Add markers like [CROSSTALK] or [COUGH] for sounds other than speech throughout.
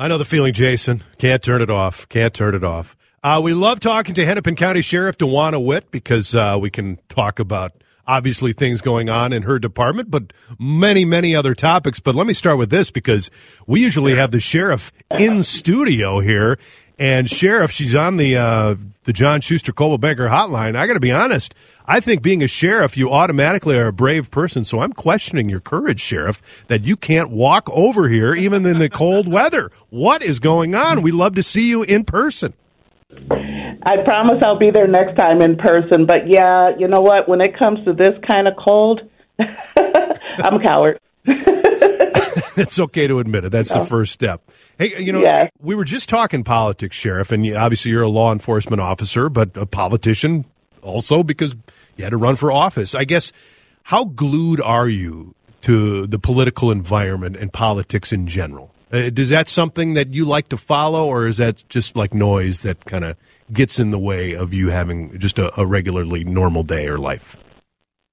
I know the feeling, Jason. Can't turn it off. Can't turn it off. Uh, we love talking to Hennepin County Sheriff Dawanna Witt because uh, we can talk about obviously things going on in her department, but many, many other topics. But let me start with this because we usually have the sheriff in studio here. And sheriff, she's on the uh, the John Schuster Coldwell Banker hotline. I got to be honest. I think being a sheriff, you automatically are a brave person. So I'm questioning your courage, sheriff, that you can't walk over here even in the cold weather. What is going on? We love to see you in person. I promise I'll be there next time in person. But yeah, you know what? When it comes to this kind of cold, [LAUGHS] I'm a coward. [LAUGHS] [LAUGHS] it's okay to admit it. That's no. the first step. Hey, you know, yes. we were just talking politics, Sheriff, and obviously you're a law enforcement officer, but a politician also because you had to run for office. I guess, how glued are you to the political environment and politics in general? Uh, is that something that you like to follow, or is that just like noise that kind of gets in the way of you having just a, a regularly normal day or life?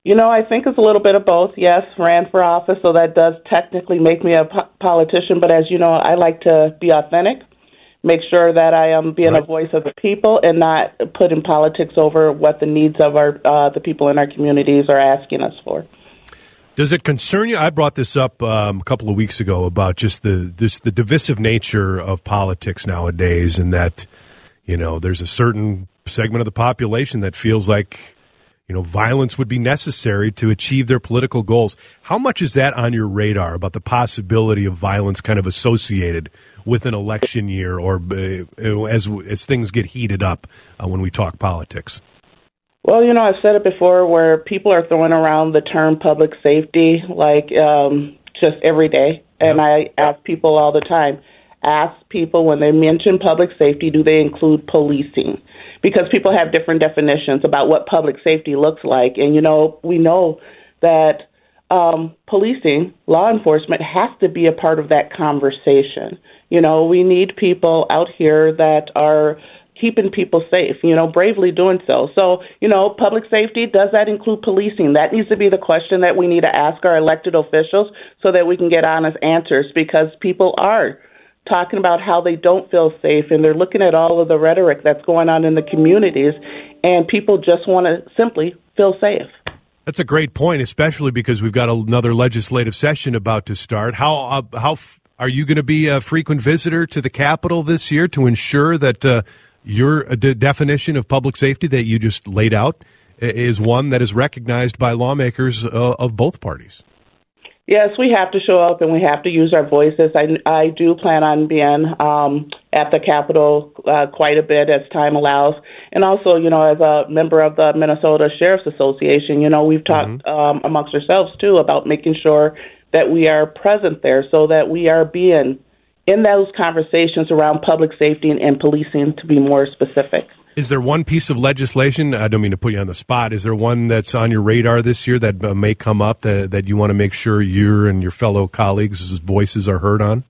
You know, I think it's a little bit of both. Yes, ran for office, so that does technically make me a po- politician. But as you know, I like to be authentic, make sure that I am being right. a voice of the people and not putting politics over what the needs of our uh, the people in our communities are asking us for. Does it concern you? I brought this up um, a couple of weeks ago about just the this the divisive nature of politics nowadays, and that you know there's a certain segment of the population that feels like you know, violence would be necessary to achieve their political goals. How much is that on your radar about the possibility of violence kind of associated with an election year or uh, as as things get heated up uh, when we talk politics? Well, you know, I've said it before where people are throwing around the term public safety like um, just every day. And I ask people all the time ask people when they mention public safety, do they include policing? Because people have different definitions about what public safety looks like. And, you know, we know that um, policing, law enforcement has to be a part of that conversation. You know, we need people out here that are keeping people safe, you know, bravely doing so. So, you know, public safety, does that include policing? That needs to be the question that we need to ask our elected officials so that we can get honest answers because people are talking about how they don't feel safe and they're looking at all of the rhetoric that's going on in the communities and people just want to simply feel safe. That's a great point, especially because we've got another legislative session about to start. How uh, how f- are you going to be a frequent visitor to the Capitol this year to ensure that uh, your uh, de- definition of public safety that you just laid out is one that is recognized by lawmakers uh, of both parties? Yes, we have to show up and we have to use our voices. I, I do plan on being um, at the Capitol uh, quite a bit as time allows. And also, you know, as a member of the Minnesota Sheriff's Association, you know, we've talked mm-hmm. um, amongst ourselves too about making sure that we are present there so that we are being in those conversations around public safety and, and policing to be more specific. Is there one piece of legislation? I don't mean to put you on the spot. Is there one that's on your radar this year that uh, may come up that, that you want to make sure you and your fellow colleagues' voices are heard on?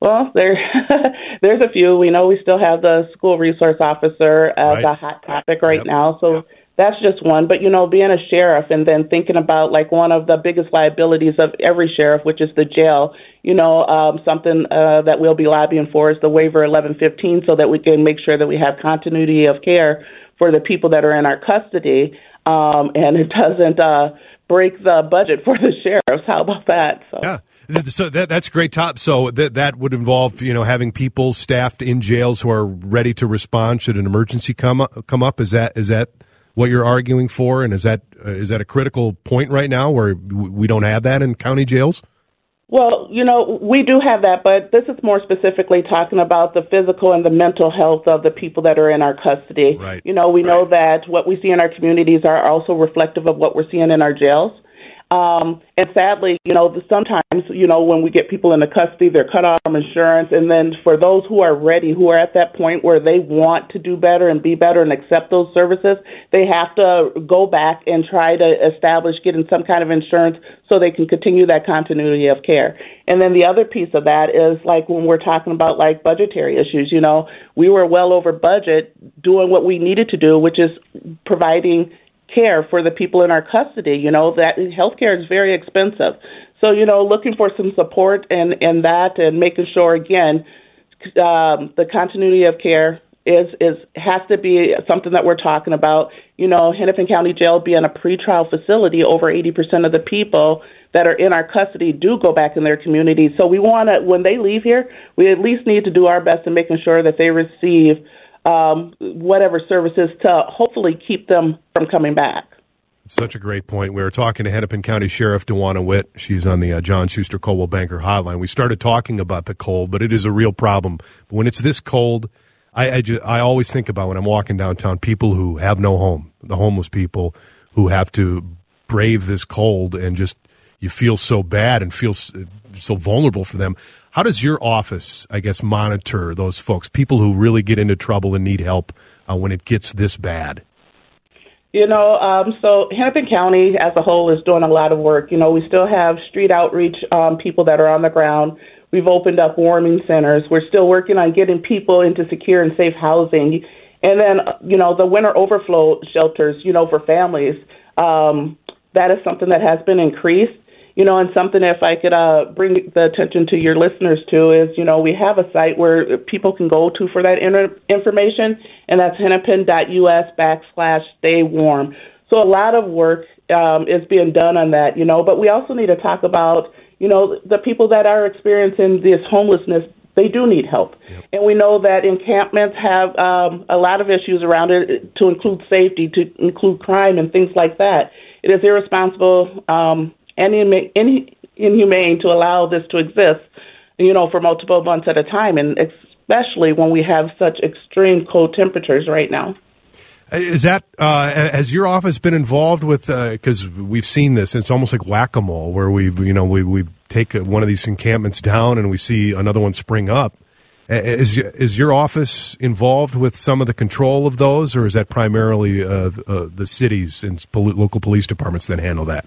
Well, there, [LAUGHS] there's a few. We know we still have the school resource officer as right. a hot topic right yep. now. So that's just one. But you know, being a sheriff and then thinking about like one of the biggest liabilities of every sheriff, which is the jail. You know, um, something uh, that we'll be lobbying for is the waiver 1115, so that we can make sure that we have continuity of care for the people that are in our custody, um, and it doesn't uh, break the budget for the sheriffs. How about that? So. Yeah. So that, that's great top. So that that would involve you know having people staffed in jails who are ready to respond should an emergency come up, come up. Is that is that what you're arguing for, and is that uh, is that a critical point right now where we don't have that in county jails? Well, you know, we do have that, but this is more specifically talking about the physical and the mental health of the people that are in our custody. Right. You know, we right. know that what we see in our communities are also reflective of what we're seeing in our jails. Um, and sadly, you know, sometimes, you know, when we get people into custody, they're cut off from insurance. And then for those who are ready, who are at that point where they want to do better and be better and accept those services, they have to go back and try to establish getting some kind of insurance so they can continue that continuity of care. And then the other piece of that is like when we're talking about like budgetary issues, you know, we were well over budget doing what we needed to do, which is providing care for the people in our custody. You know that healthcare is very expensive, so you know looking for some support and and that and making sure again um, the continuity of care is is has to be something that we're talking about. You know, Hennepin County Jail being a pretrial facility, over 80% of the people that are in our custody do go back in their communities. So we want to, when they leave here, we at least need to do our best in making sure that they receive um, whatever services to hopefully keep them from coming back. Such a great point. We were talking to Hennepin County Sheriff Dawanna Witt. She's on the uh, John Schuster Coldwell Banker Hotline. We started talking about the cold, but it is a real problem. But when it's this cold, I I, I always think about when I'm walking downtown people who have no home, the homeless people who have to brave this cold, and just you feel so bad and feel so vulnerable for them. How does your office, I guess, monitor those folks, people who really get into trouble and need help uh, when it gets this bad? You know, um, so Hennepin County as a whole is doing a lot of work. You know, we still have street outreach um, people that are on the ground. We've opened up warming centers. We're still working on getting people into secure and safe housing. And then, you know, the winter overflow shelters, you know, for families, um, that is something that has been increased. You know, and something if I could uh, bring the attention to your listeners to is, you know, we have a site where people can go to for that inter- information, and that's hennepin.us backslash stay warm. So a lot of work um, is being done on that, you know, but we also need to talk about, you know, the people that are experiencing this homelessness they do need help. Yep. And we know that encampments have um, a lot of issues around it, to include safety, to include crime, and things like that. It is irresponsible um, and inhumane to allow this to exist, you know, for multiple months at a time, and especially when we have such extreme cold temperatures right now. Is that uh, has your office been involved with? Because uh, we've seen this. It's almost like whack a mole, where we you know we we take one of these encampments down and we see another one spring up. Is is your office involved with some of the control of those, or is that primarily uh, uh the cities and local police departments that handle that?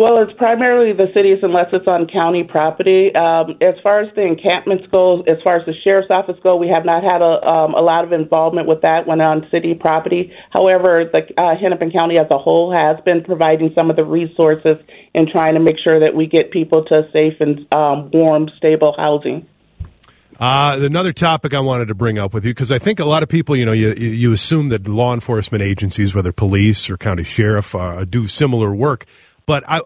Well, it's primarily the cities unless it's on county property. Um, as far as the encampments go, as far as the sheriff's office go, we have not had a, um, a lot of involvement with that when on city property. However, the uh, Hennepin County as a whole has been providing some of the resources in trying to make sure that we get people to safe and um, warm, stable housing. Uh, another topic I wanted to bring up with you because I think a lot of people, you know, you you assume that law enforcement agencies, whether police or county sheriff, uh, do similar work. But I,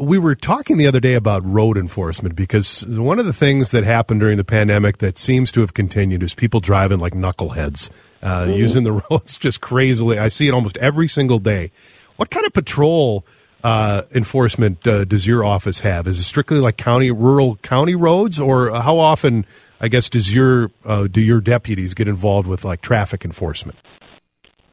we were talking the other day about road enforcement because one of the things that happened during the pandemic that seems to have continued is people driving like knuckleheads, uh, mm-hmm. using the [LAUGHS] roads just crazily. I see it almost every single day. What kind of patrol uh, enforcement uh, does your office have? Is it strictly like county, rural county roads, or how often, I guess, does your uh, do your deputies get involved with like traffic enforcement?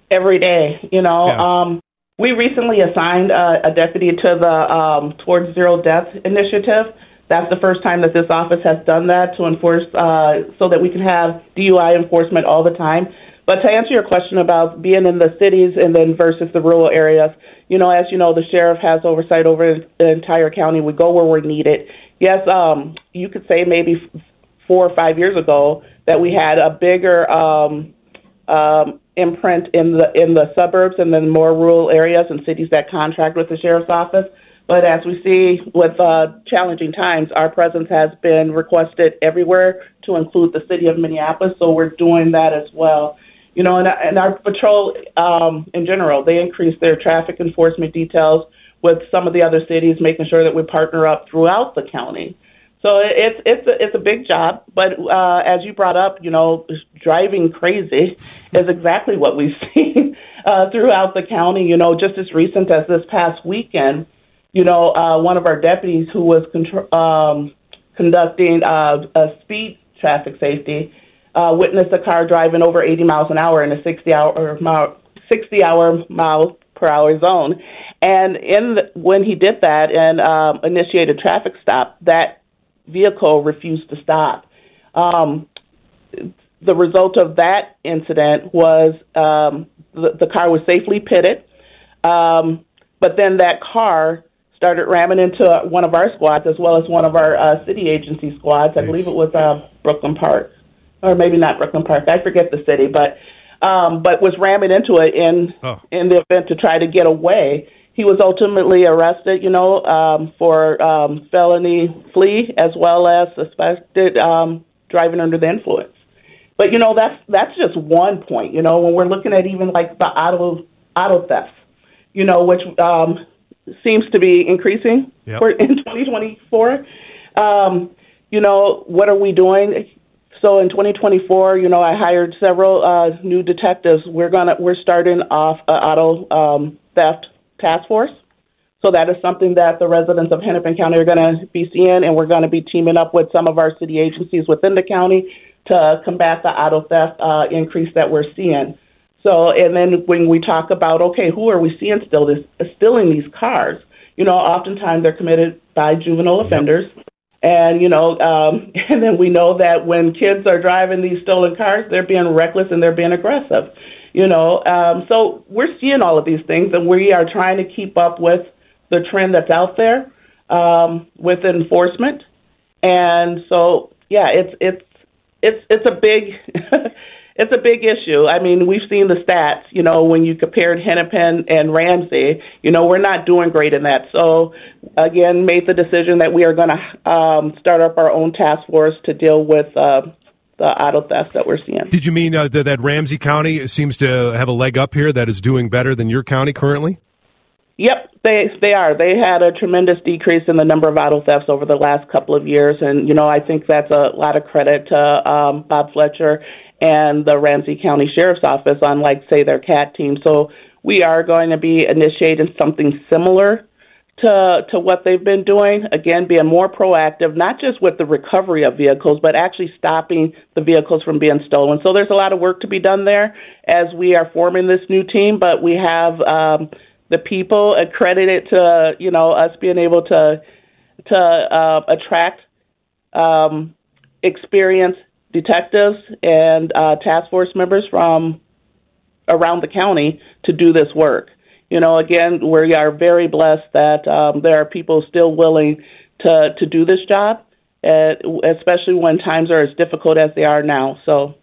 Every day, you know. Yeah. Um, we recently assigned a deputy to the um, Towards Zero Death initiative. That's the first time that this office has done that to enforce, uh, so that we can have DUI enforcement all the time. But to answer your question about being in the cities and then versus the rural areas, you know, as you know, the sheriff has oversight over the entire county. We go where we're needed. Yes, um, you could say maybe four or five years ago that we had a bigger um, um, imprint in the in the suburbs and then more rural areas and cities that contract with the sheriff's office. But as we see with uh, challenging times, our presence has been requested everywhere to include the city of Minneapolis. So we're doing that as well. You know, and, and our patrol um, in general, they increase their traffic enforcement details. with some of the other cities, making sure that we partner up throughout the county. So it's it's a, it's a big job, but uh, as you brought up, you know, driving crazy is exactly what we've [LAUGHS] seen uh, throughout the county. You know, just as recent as this past weekend, you know, uh, one of our deputies who was contr- um, conducting uh, a speed traffic safety uh, witnessed a car driving over 80 miles an hour in a 60 hour mile 60 hour mile per hour zone. And in the, when he did that and um, initiated traffic stop, that vehicle refused to stop. Um, the result of that incident was um, the, the car was safely pitted, um, but then that car started ramming into one of our squads as well as one of our uh, city agency squads. I believe it was uh, Brooklyn Park, or maybe not Brooklyn Park. I forget the city, but um, but was ramming into it in oh. in the event to try to get away. He was ultimately arrested, you know, um, for um, felony flee as well as suspected um, driving under the influence. But you know, that's that's just one point. You know, when we're looking at even like the auto auto theft, you know, which um, seems to be increasing yep. for, in 2024. Um, you know, what are we doing? So in 2024, you know, I hired several uh, new detectives. We're gonna we're starting off an auto um, theft task force. So that is something that the residents of Hennepin County are going to be seeing, and we're going to be teaming up with some of our city agencies within the county to combat the auto theft uh, increase that we're seeing. So, and then when we talk about, okay, who are we seeing still this, stealing these cars? You know, oftentimes they're committed by juvenile offenders. And, you know, um, [LAUGHS] and then we know that when kids are driving these stolen cars, they're being reckless and they're being aggressive. You know, um, so we're seeing all of these things and we are trying to keep up with the trend that's out there um, with enforcement. And so, yeah, it's, it's, it's, it's a big, [LAUGHS] it's a big issue. I mean, we've seen the stats, you know, when you compared Hennepin and Ramsey, you know, we're not doing great in that. So, again, made the decision that we are going to um, start up our own task force to deal with uh, the auto theft that we're seeing. Did you mean uh, that, that Ramsey County seems to have a leg up here that is doing better than your county currently? Yep, they they are. They had a tremendous decrease in the number of auto thefts over the last couple of years, and you know I think that's a lot of credit to um, Bob Fletcher and the Ramsey County Sheriff's Office on, like, say, their CAT team. So we are going to be initiating something similar to to what they've been doing. Again, being more proactive, not just with the recovery of vehicles, but actually stopping the vehicles from being stolen. So there's a lot of work to be done there as we are forming this new team. But we have um, the people accredited to you know us being able to to uh, attract um, experienced detectives and uh, task force members from around the county to do this work. You know, again, we are very blessed that um, there are people still willing to to do this job, especially when times are as difficult as they are now. So.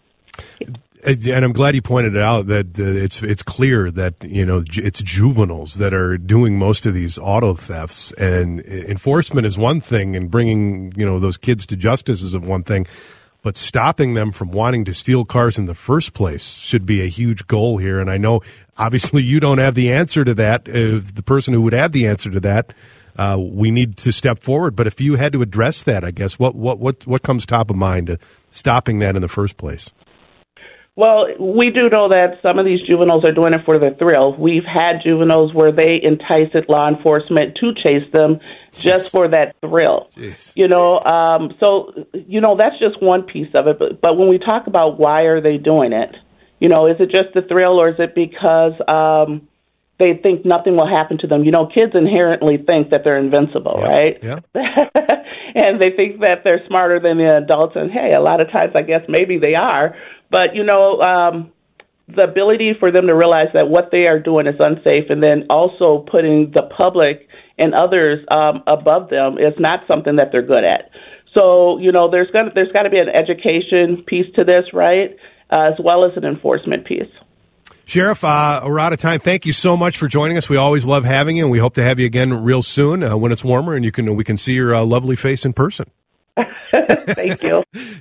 And I'm glad you pointed out that uh, it's it's clear that you know it's juveniles that are doing most of these auto thefts, and enforcement is one thing, and bringing you know those kids to justice is one thing but stopping them from wanting to steal cars in the first place should be a huge goal here. And I know obviously you don't have the answer to that. If the person who would have the answer to that, uh, we need to step forward. But if you had to address that, I guess what what what what comes top of mind to stopping that in the first place? Well, we do know that some of these juveniles are doing it for the thrill. We've had juveniles where they entice law enforcement to chase them just for that thrill. Jeez. You know, um, so you know that's just one piece of it. But, but when we talk about why are they doing it, you know, is it just the thrill or is it because um, they think nothing will happen to them? You know, kids inherently think that they're invincible, yeah. right? Yeah. [LAUGHS] and they think that they're smarter than the adults. And hey, a lot of times I guess maybe they are but you know, um, the ability for them to realize that what they are doing is unsafe, and then also putting the public and others um, above them is not something that they're good at. So you know, there's gonna there's got to be an education piece to this, right, uh, as well as an enforcement piece. Sheriff, uh, we're out of time. Thank you so much for joining us. We always love having you, and we hope to have you again real soon uh, when it's warmer and you can we can see your uh, lovely face in person. [LAUGHS] Thank you. [LAUGHS]